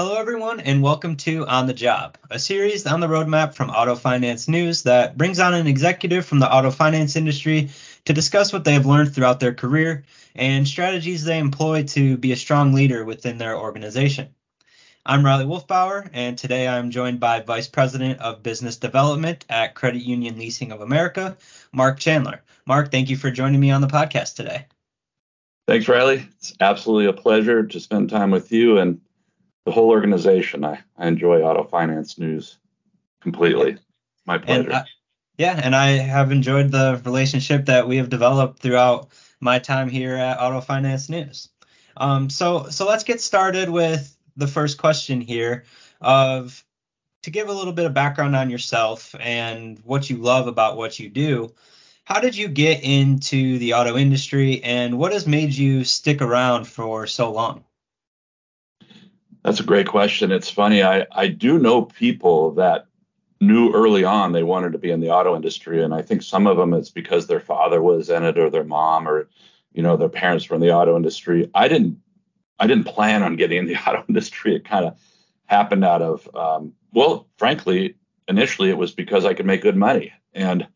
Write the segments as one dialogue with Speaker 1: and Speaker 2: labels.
Speaker 1: Hello, everyone, and welcome to On the Job, a series on the roadmap from Auto Finance News that brings on an executive from the auto finance industry to discuss what they have learned throughout their career and strategies they employ to be a strong leader within their organization. I'm Riley Wolfbauer, and today I'm joined by Vice President of Business Development at Credit Union Leasing of America, Mark Chandler. Mark, thank you for joining me on the podcast today.
Speaker 2: Thanks, Riley. It's absolutely a pleasure to spend time with you and the whole organization. I, I enjoy auto finance news completely. My pleasure.
Speaker 1: And yeah, and I have enjoyed the relationship that we have developed throughout my time here at Auto Finance News. Um, so so let's get started with the first question here of to give a little bit of background on yourself and what you love about what you do. How did you get into the auto industry and what has made you stick around for so long?
Speaker 2: That's a great question. It's funny. I, I do know people that knew early on they wanted to be in the auto industry. And I think some of them it's because their father was in it or their mom or, you know, their parents were in the auto industry. I didn't I didn't plan on getting in the auto industry. It kind of happened out of um, well, frankly, initially it was because I could make good money. And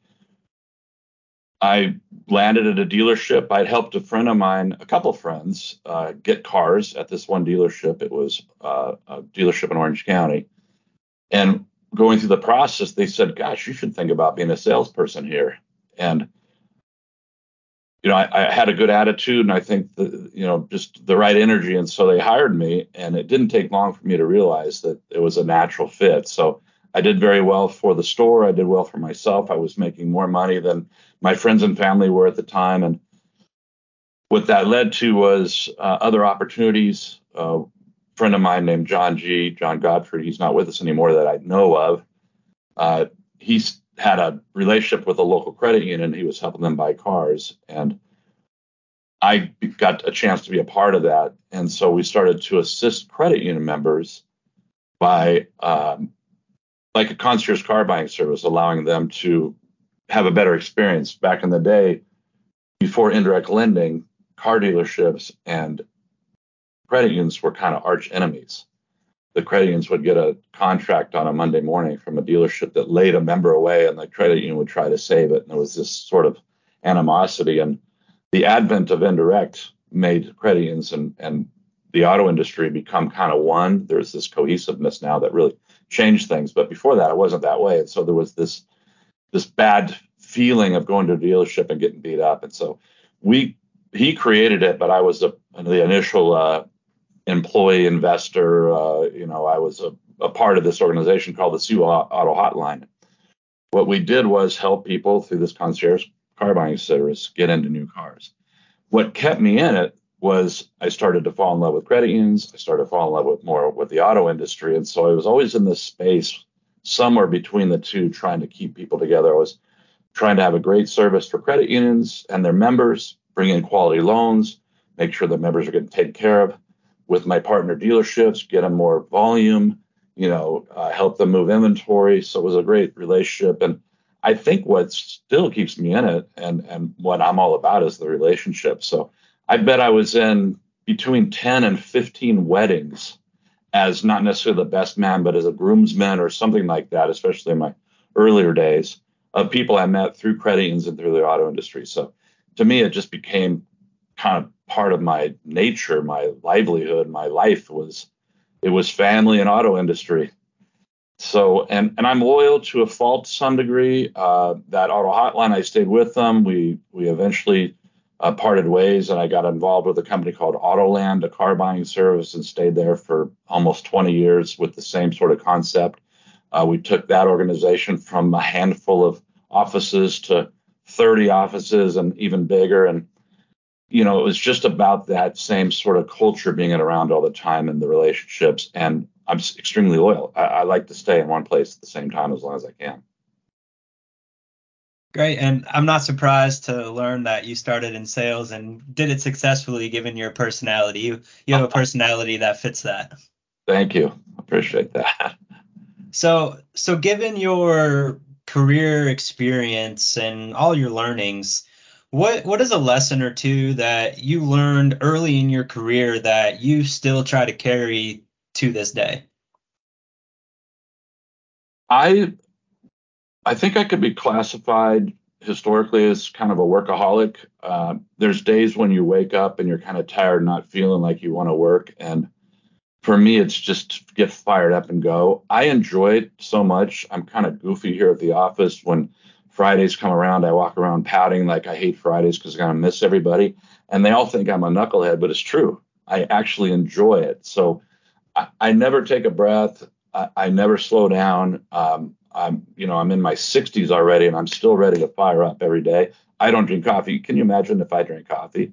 Speaker 2: I landed at a dealership. I'd helped a friend of mine, a couple friends, uh, get cars at this one dealership. It was uh, a dealership in Orange County. And going through the process, they said, Gosh, you should think about being a salesperson here. And, you know, I, I had a good attitude and I think, the, you know, just the right energy. And so they hired me. And it didn't take long for me to realize that it was a natural fit. So I did very well for the store. I did well for myself. I was making more money than my friends and family were at the time. And what that led to was uh, other opportunities. A friend of mine named John G. John Godfrey, he's not with us anymore that I know of. Uh, he's had a relationship with a local credit union. He was helping them buy cars. And I got a chance to be a part of that. And so we started to assist credit union members by um, like a concierge car buying service, allowing them to have a better experience. Back in the day, before indirect lending, car dealerships and credit unions were kind of arch enemies. The credit unions would get a contract on a Monday morning from a dealership that laid a member away, and the credit union would try to save it. And there was this sort of animosity. And the advent of indirect made credit unions and, and the auto industry become kind of one. There's this cohesiveness now that really changed things. But before that, it wasn't that way. And so there was this this bad feeling of going to a dealership and getting beat up. And so we he created it, but I was the the initial uh, employee investor. Uh, you know, I was a, a, part of this organization called the Sue Auto Hotline. What we did was help people through this concierge car buying service get into new cars. What kept me in it was I started to fall in love with credit unions. I started to fall in love with more with the auto industry, and so I was always in this space somewhere between the two, trying to keep people together. I was trying to have a great service for credit unions and their members, bring in quality loans, make sure the members are getting taken care of. With my partner dealerships, get them more volume, you know, uh, help them move inventory. So it was a great relationship, and I think what still keeps me in it, and and what I'm all about is the relationship. So I bet I was in between 10 and 15 weddings as not necessarily the best man, but as a groomsman or something like that, especially in my earlier days of people I met through credit unions and through the auto industry. So to me, it just became kind of part of my nature, my livelihood, my life was it was family and auto industry. So and and I'm loyal to a fault to some degree. Uh, that auto hotline, I stayed with them. We we eventually uh, parted ways, and I got involved with a company called Autoland, a car buying service, and stayed there for almost 20 years with the same sort of concept. Uh, we took that organization from a handful of offices to 30 offices and even bigger. And, you know, it was just about that same sort of culture being around all the time and the relationships. And I'm extremely loyal. I, I like to stay in one place at the same time as long as I can.
Speaker 1: Great. And I'm not surprised to learn that you started in sales and did it successfully given your personality. You you have a personality that fits that.
Speaker 2: Thank you. Appreciate that.
Speaker 1: So so given your career experience and all your learnings, what what is a lesson or two that you learned early in your career that you still try to carry to this day?
Speaker 2: I I think I could be classified historically as kind of a workaholic. Uh, there's days when you wake up and you're kind of tired, not feeling like you want to work. And for me, it's just get fired up and go. I enjoy it so much. I'm kind of goofy here at the office. When Fridays come around, I walk around pouting like I hate Fridays because I'm going to miss everybody. And they all think I'm a knucklehead, but it's true. I actually enjoy it. So I, I never take a breath. I, never slow down. Um, I'm, you know, I'm in my 60s already, and I'm still ready to fire up every day. I don't drink coffee. Can you imagine if I drank coffee?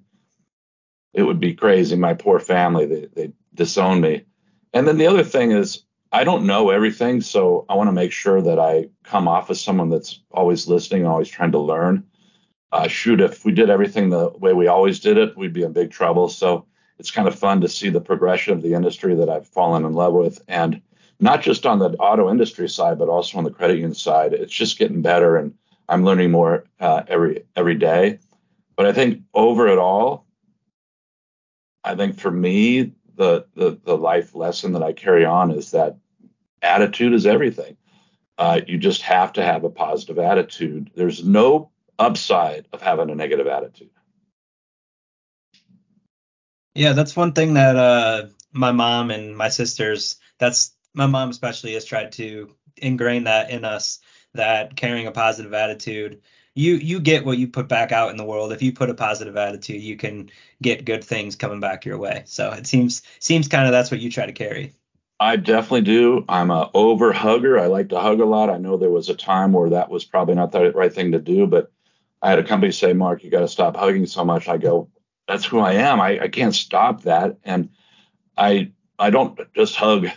Speaker 2: It would be crazy. My poor family, they they disown me. And then the other thing is, I don't know everything, so I want to make sure that I come off as someone that's always listening, always trying to learn. Uh, shoot, if we did everything the way we always did it, we'd be in big trouble. So it's kind of fun to see the progression of the industry that I've fallen in love with, and not just on the auto industry side, but also on the credit union side. It's just getting better, and I'm learning more uh, every every day. But I think over it all, I think for me, the, the the life lesson that I carry on is that attitude is everything. Uh, you just have to have a positive attitude. There's no upside of having a negative attitude.
Speaker 1: Yeah, that's one thing that uh, my mom and my sisters. That's my mom especially has tried to ingrain that in us that carrying a positive attitude you you get what you put back out in the world. If you put a positive attitude you can get good things coming back your way. So it seems seems kind of that's what you try to carry.
Speaker 2: I definitely do. I'm a over hugger i like to hug a lot. I know there was a time where that was probably not the right thing to do but i had a company say mark you got to stop hugging so much. I go that's who i am. I, I can't stop that. And i i don't just hug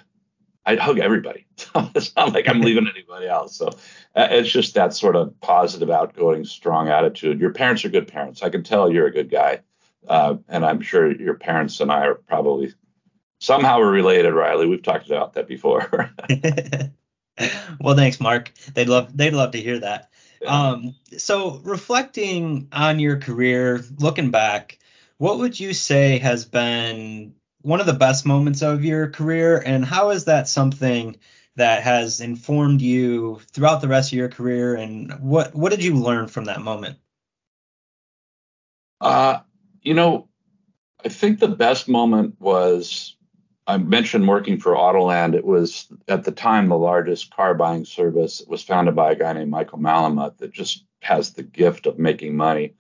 Speaker 2: I hug everybody. it's not like I'm leaving anybody else. So uh, it's just that sort of positive, outgoing, strong attitude. Your parents are good parents. I can tell you're a good guy, uh, and I'm sure your parents and I are probably somehow related. Riley, we've talked about that before.
Speaker 1: well, thanks, Mark. They'd love they'd love to hear that. Um, so reflecting on your career, looking back, what would you say has been one of the best moments of your career, and how is that something that has informed you throughout the rest of your career, and what what did you learn from that moment?
Speaker 2: Uh, you know, I think the best moment was I mentioned working for Autoland. It was at the time the largest car buying service. It was founded by a guy named Michael Malamut that just has the gift of making money.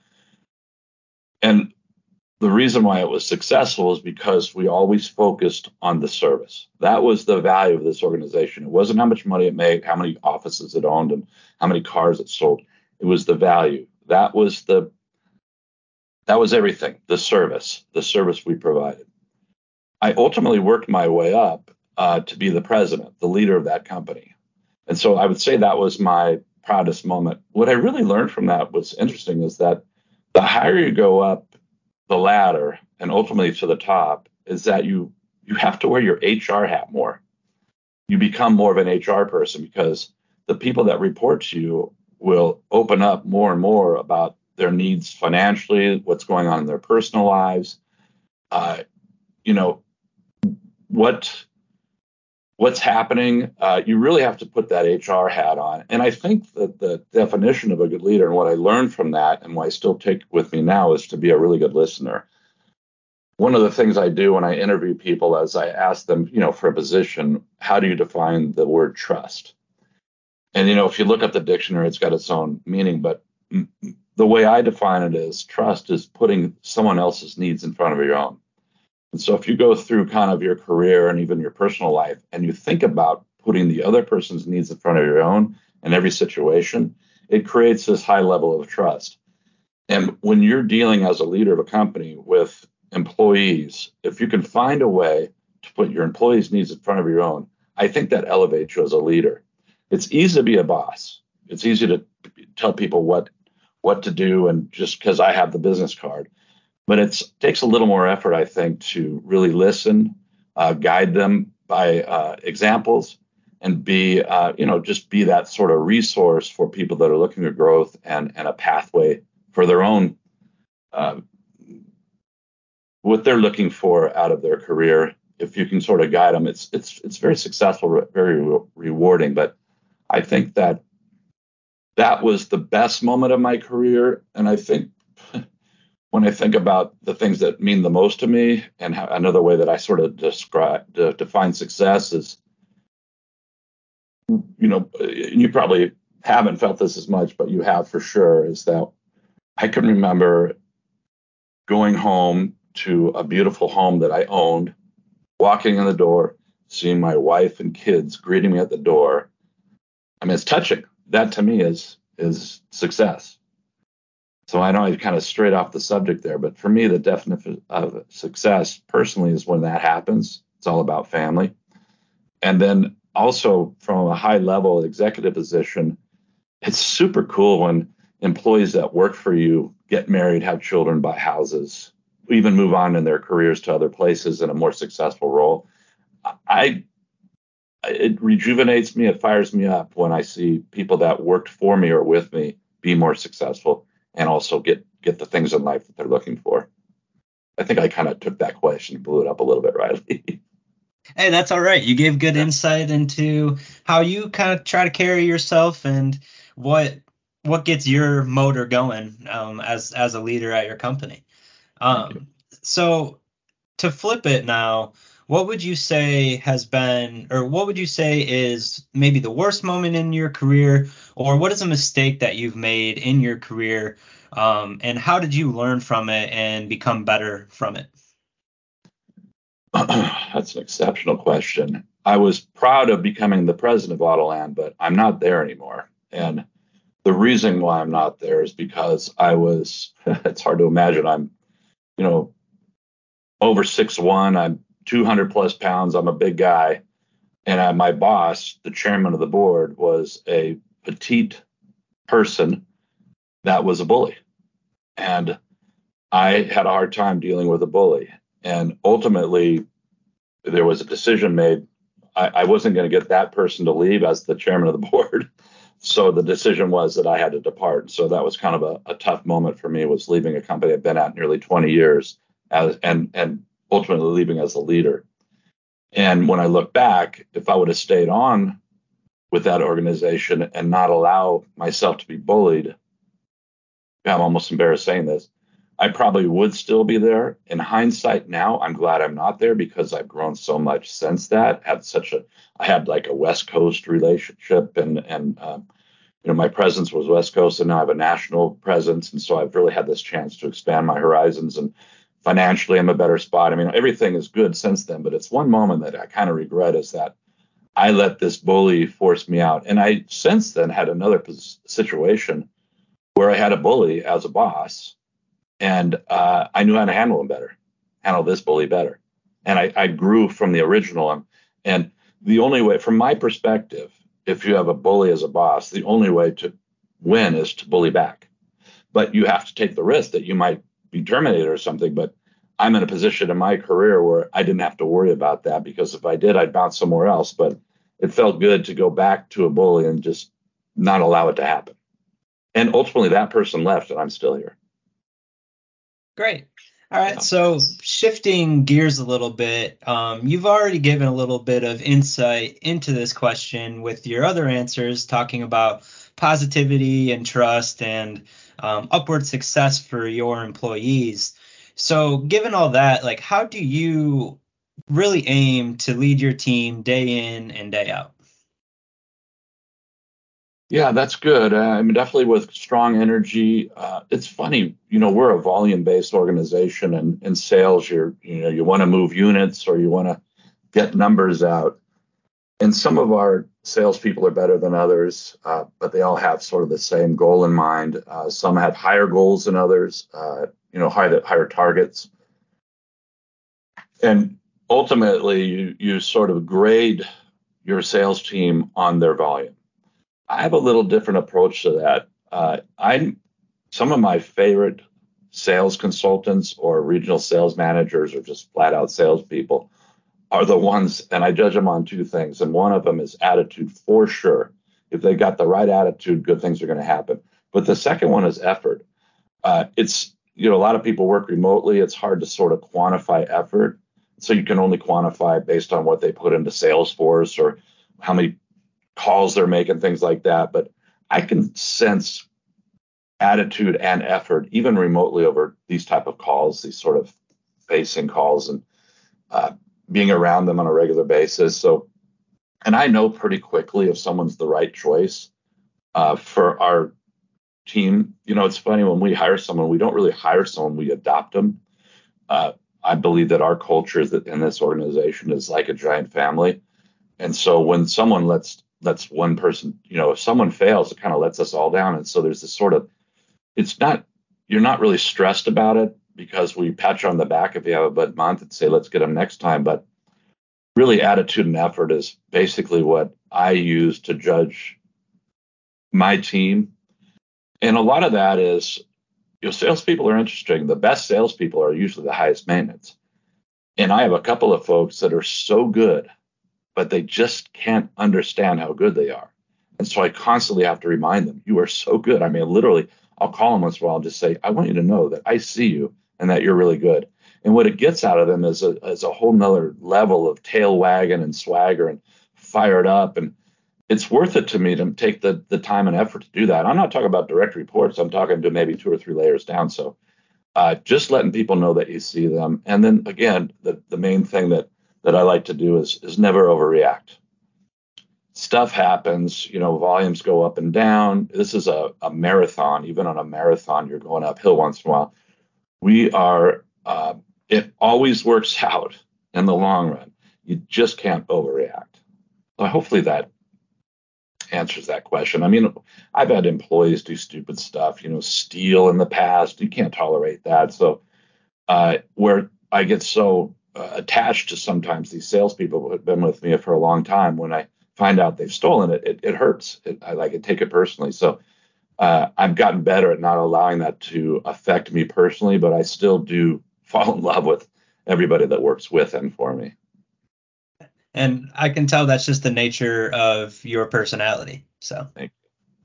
Speaker 2: And the reason why it was successful is because we always focused on the service. That was the value of this organization. It wasn't how much money it made, how many offices it owned, and how many cars it sold. It was the value. That was the that was everything. The service, the service we provided. I ultimately worked my way up uh, to be the president, the leader of that company, and so I would say that was my proudest moment. What I really learned from that was interesting is that the higher you go up the ladder and ultimately to the top is that you you have to wear your HR hat more. You become more of an HR person because the people that report to you will open up more and more about their needs financially, what's going on in their personal lives. Uh, you know what what's happening. Uh, you really have to put that HR hat on. And I think that the definition of a good leader and what I learned from that and what I still take with me now is to be a really good listener. One of the things I do when I interview people is I ask them, you know, for a position, how do you define the word trust? And, you know, if you look up the dictionary, it's got its own meaning. But the way I define it is trust is putting someone else's needs in front of your own. And so if you go through kind of your career and even your personal life and you think about putting the other person's needs in front of your own in every situation, it creates this high level of trust. And when you're dealing as a leader of a company with employees, if you can find a way to put your employees' needs in front of your own, I think that elevates you as a leader. It's easy to be a boss. It's easy to tell people what what to do and just because I have the business card but it takes a little more effort, I think, to really listen, uh, guide them by uh, examples, and be, uh, you know, just be that sort of resource for people that are looking at growth and and a pathway for their own uh, what they're looking for out of their career if you can sort of guide them, it's it's it's very successful, very re- rewarding. But I think that that was the best moment of my career, and I think when I think about the things that mean the most to me, and how, another way that I sort of describe de- define success is, you know, you probably haven't felt this as much, but you have for sure, is that I can remember going home to a beautiful home that I owned, walking in the door, seeing my wife and kids greeting me at the door. I mean, it's touching. That to me is is success. So I know I kind of straight off the subject there, but for me, the definition of success personally is when that happens. It's all about family. And then also from a high level executive position, it's super cool when employees that work for you get married, have children, buy houses, even move on in their careers to other places in a more successful role. I it rejuvenates me, it fires me up when I see people that worked for me or with me be more successful and also get get the things in life that they're looking for. I think I kind of took that question and blew it up a little bit, Riley.
Speaker 1: hey, that's all right. You gave good insight into how you kind of try to carry yourself and what what gets your motor going um, as as a leader at your company. Um, so to flip it now, what would you say has been, or what would you say is maybe the worst moment in your career, or what is a mistake that you've made in your career, um, and how did you learn from it and become better from it?
Speaker 2: That's an exceptional question. I was proud of becoming the president of Autoland, but I'm not there anymore. And the reason why I'm not there is because I was, it's hard to imagine, I'm, you know, over six one. I'm 200 plus pounds. I'm a big guy. And I, my boss, the chairman of the board, was a petite person that was a bully. And I had a hard time dealing with a bully. And ultimately, there was a decision made. I, I wasn't going to get that person to leave as the chairman of the board. So the decision was that I had to depart. So that was kind of a, a tough moment for me was leaving a company I've been at nearly 20 years as, and, and ultimately leaving as a leader. And when I look back, if I would have stayed on with that organization and not allow myself to be bullied, I'm almost embarrassed saying this. I probably would still be there. In hindsight, now I'm glad I'm not there because I've grown so much since that. Had such a, I had like a West Coast relationship, and and um, you know my presence was West Coast, and now I have a national presence, and so I've really had this chance to expand my horizons and financially I'm a better spot. I mean, everything is good since then, but it's one moment that I kind of regret is that I let this bully force me out. And I since then had another situation where I had a bully as a boss, and uh, I knew how to handle him better, handle this bully better, and I, I grew from the original. And, and the only way, from my perspective, if you have a bully as a boss, the only way to win is to bully back. But you have to take the risk that you might be terminated or something. But I'm in a position in my career where I didn't have to worry about that because if I did, I'd bounce somewhere else. But it felt good to go back to a bully and just not allow it to happen. And ultimately, that person left, and I'm still here.
Speaker 1: Great. All right. Yeah. So shifting gears a little bit, um, you've already given a little bit of insight into this question with your other answers, talking about positivity and trust and um, upward success for your employees. So, given all that, like, how do you really aim to lead your team day in and day out?
Speaker 2: Yeah, that's good. I mean, definitely with strong energy. Uh, it's funny, you know, we're a volume-based organization, and in sales, you're, you know, you want to move units or you want to get numbers out. And some of our salespeople are better than others, uh, but they all have sort of the same goal in mind. Uh, some have higher goals than others, uh, you know, higher, higher targets. And ultimately, you, you sort of grade your sales team on their volume. I have a little different approach to that. Uh, I'm some of my favorite sales consultants or regional sales managers or just flat out salespeople are the ones, and I judge them on two things. And one of them is attitude for sure. If they got the right attitude, good things are going to happen. But the second one is effort. Uh, it's, you know, a lot of people work remotely. It's hard to sort of quantify effort. so you can only quantify based on what they put into Salesforce or how many calls they're making, things like that. But I can sense attitude and effort, even remotely over these type of calls, these sort of facing calls and uh, being around them on a regular basis. So, and I know pretty quickly if someone's the right choice uh, for our team. You know, it's funny when we hire someone, we don't really hire someone, we adopt them. Uh, I believe that our culture in this organization is like a giant family. And so when someone lets lets one person, you know, if someone fails, it kind of lets us all down. And so there's this sort of it's not you're not really stressed about it because we pat you on the back if you have a bad month and say let's get them next time. But really, attitude and effort is basically what I use to judge my team, and a lot of that is you know salespeople are interesting. The best salespeople are usually the highest maintenance, and I have a couple of folks that are so good, but they just can't understand how good they are. And so I constantly have to remind them, you are so good. I mean, literally, I'll call them once in a while and just say, I want you to know that I see you and that you're really good. And what it gets out of them is a, is a whole nother level of tail wagging and swagger and fired up. And it's worth it to me to take the, the time and effort to do that. I'm not talking about direct reports. I'm talking to maybe two or three layers down. So uh, just letting people know that you see them. And then again, the, the main thing that, that I like to do is, is never overreact stuff happens, you know, volumes go up and down. This is a, a marathon. Even on a marathon, you're going uphill once in a while. We are, uh, it always works out in the long run. You just can't overreact. So hopefully that answers that question. I mean, I've had employees do stupid stuff, you know, steal in the past. You can't tolerate that. So, uh, where I get so uh, attached to sometimes these salespeople who have been with me for a long time, when I find out they've stolen it, it, it hurts. It, I like it, take it personally. So uh, I've gotten better at not allowing that to affect me personally, but I still do fall in love with everybody that works with and for me.
Speaker 1: And I can tell that's just the nature of your personality. So,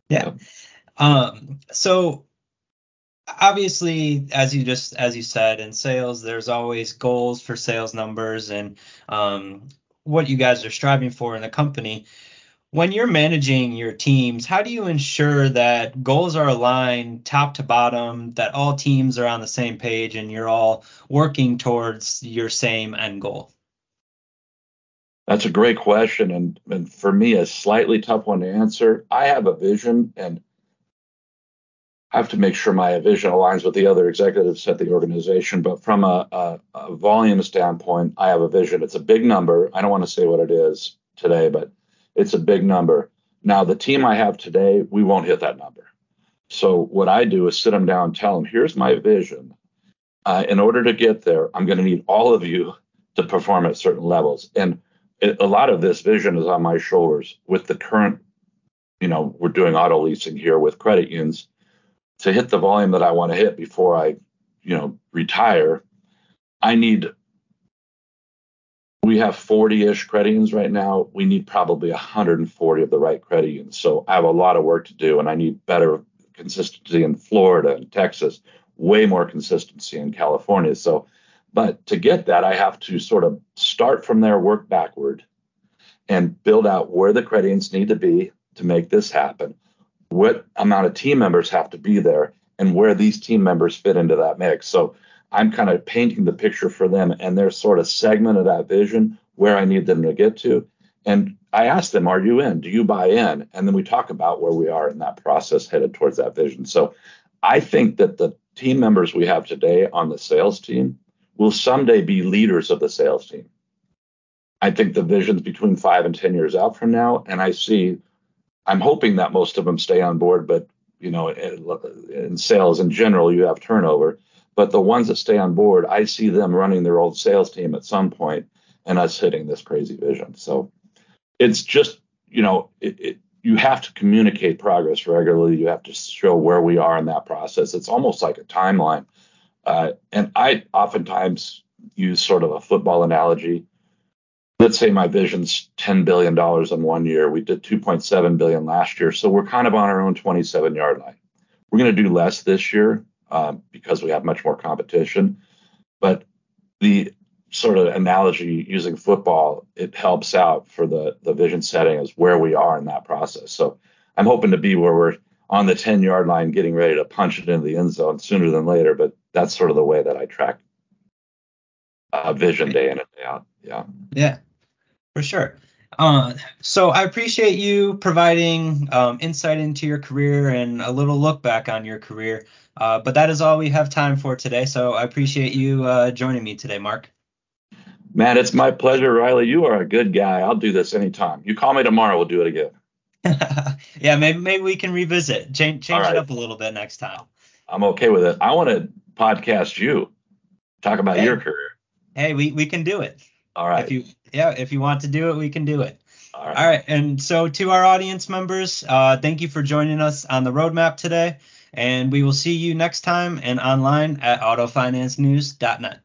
Speaker 1: yeah. Um, so obviously as you just as you said in sales there's always goals for sales numbers and um, what you guys are striving for in the company. When you're managing your teams, how do you ensure that goals are aligned top to bottom, that all teams are on the same page and you're all working towards your same end goal?
Speaker 2: That's a great question. And, and for me, a slightly tough one to answer. I have a vision and I have to make sure my vision aligns with the other executives at the organization. But from a, a, a, volume standpoint, I have a vision. It's a big number. I don't want to say what it is today, but it's a big number. Now, the team I have today, we won't hit that number. So what I do is sit them down and tell them, here's my vision. Uh, in order to get there, I'm going to need all of you to perform at certain levels. And a lot of this vision is on my shoulders with the current, you know, we're doing auto leasing here with credit unions to hit the volume that I want to hit before I, you know, retire, I need we have 40-ish credit unions right now. We need probably 140 of the right credit unions. So I have a lot of work to do, and I need better consistency in Florida and Texas, way more consistency in California. So, but to get that, I have to sort of start from there, work backward, and build out where the credit unions need to be to make this happen what amount of team members have to be there and where these team members fit into that mix. So I'm kind of painting the picture for them and their sort of segment of that vision where I need them to get to. And I ask them, are you in? Do you buy in? And then we talk about where we are in that process headed towards that vision. So I think that the team members we have today on the sales team will someday be leaders of the sales team. I think the vision's between five and 10 years out from now. And I see I'm hoping that most of them stay on board, but you know, eh, in sales in general, you have turnover. But the ones that stay on board, I see them running their old sales team at some point, and us hitting this crazy vision. So it's just, you know, it, it, you have to communicate progress regularly. You have to show where we are in that process. It's almost like a timeline. Uh, and I oftentimes use sort of a football analogy let's say my vision's $10 billion in one year. We did 2.7 billion last year. So we're kind of on our own 27 yard line. We're going to do less this year um, because we have much more competition. But the sort of analogy using football, it helps out for the the vision setting is where we are in that process. So I'm hoping to be where we're on the 10 yard line getting ready to punch it into the end zone sooner than later. But that's sort of the way that I track uh, vision day in and day out. Yeah.
Speaker 1: Yeah, for sure. Uh, so I appreciate you providing um, insight into your career and a little look back on your career. Uh, but that is all we have time for today. So I appreciate you uh, joining me today, Mark.
Speaker 2: Man, it's my pleasure, Riley. You are a good guy. I'll do this anytime. You call me tomorrow, we'll do it again.
Speaker 1: yeah, maybe maybe we can revisit, change change right. it up a little bit next time.
Speaker 2: I'm okay with it. I want to podcast you, talk about hey. your career.
Speaker 1: Hey, we we can do it.
Speaker 2: All right.
Speaker 1: If you yeah, if you want to do it, we can do it.
Speaker 2: All right.
Speaker 1: All right. And so to our audience members, uh, thank you for joining us on the roadmap today. And we will see you next time and online at autofinancenews.net.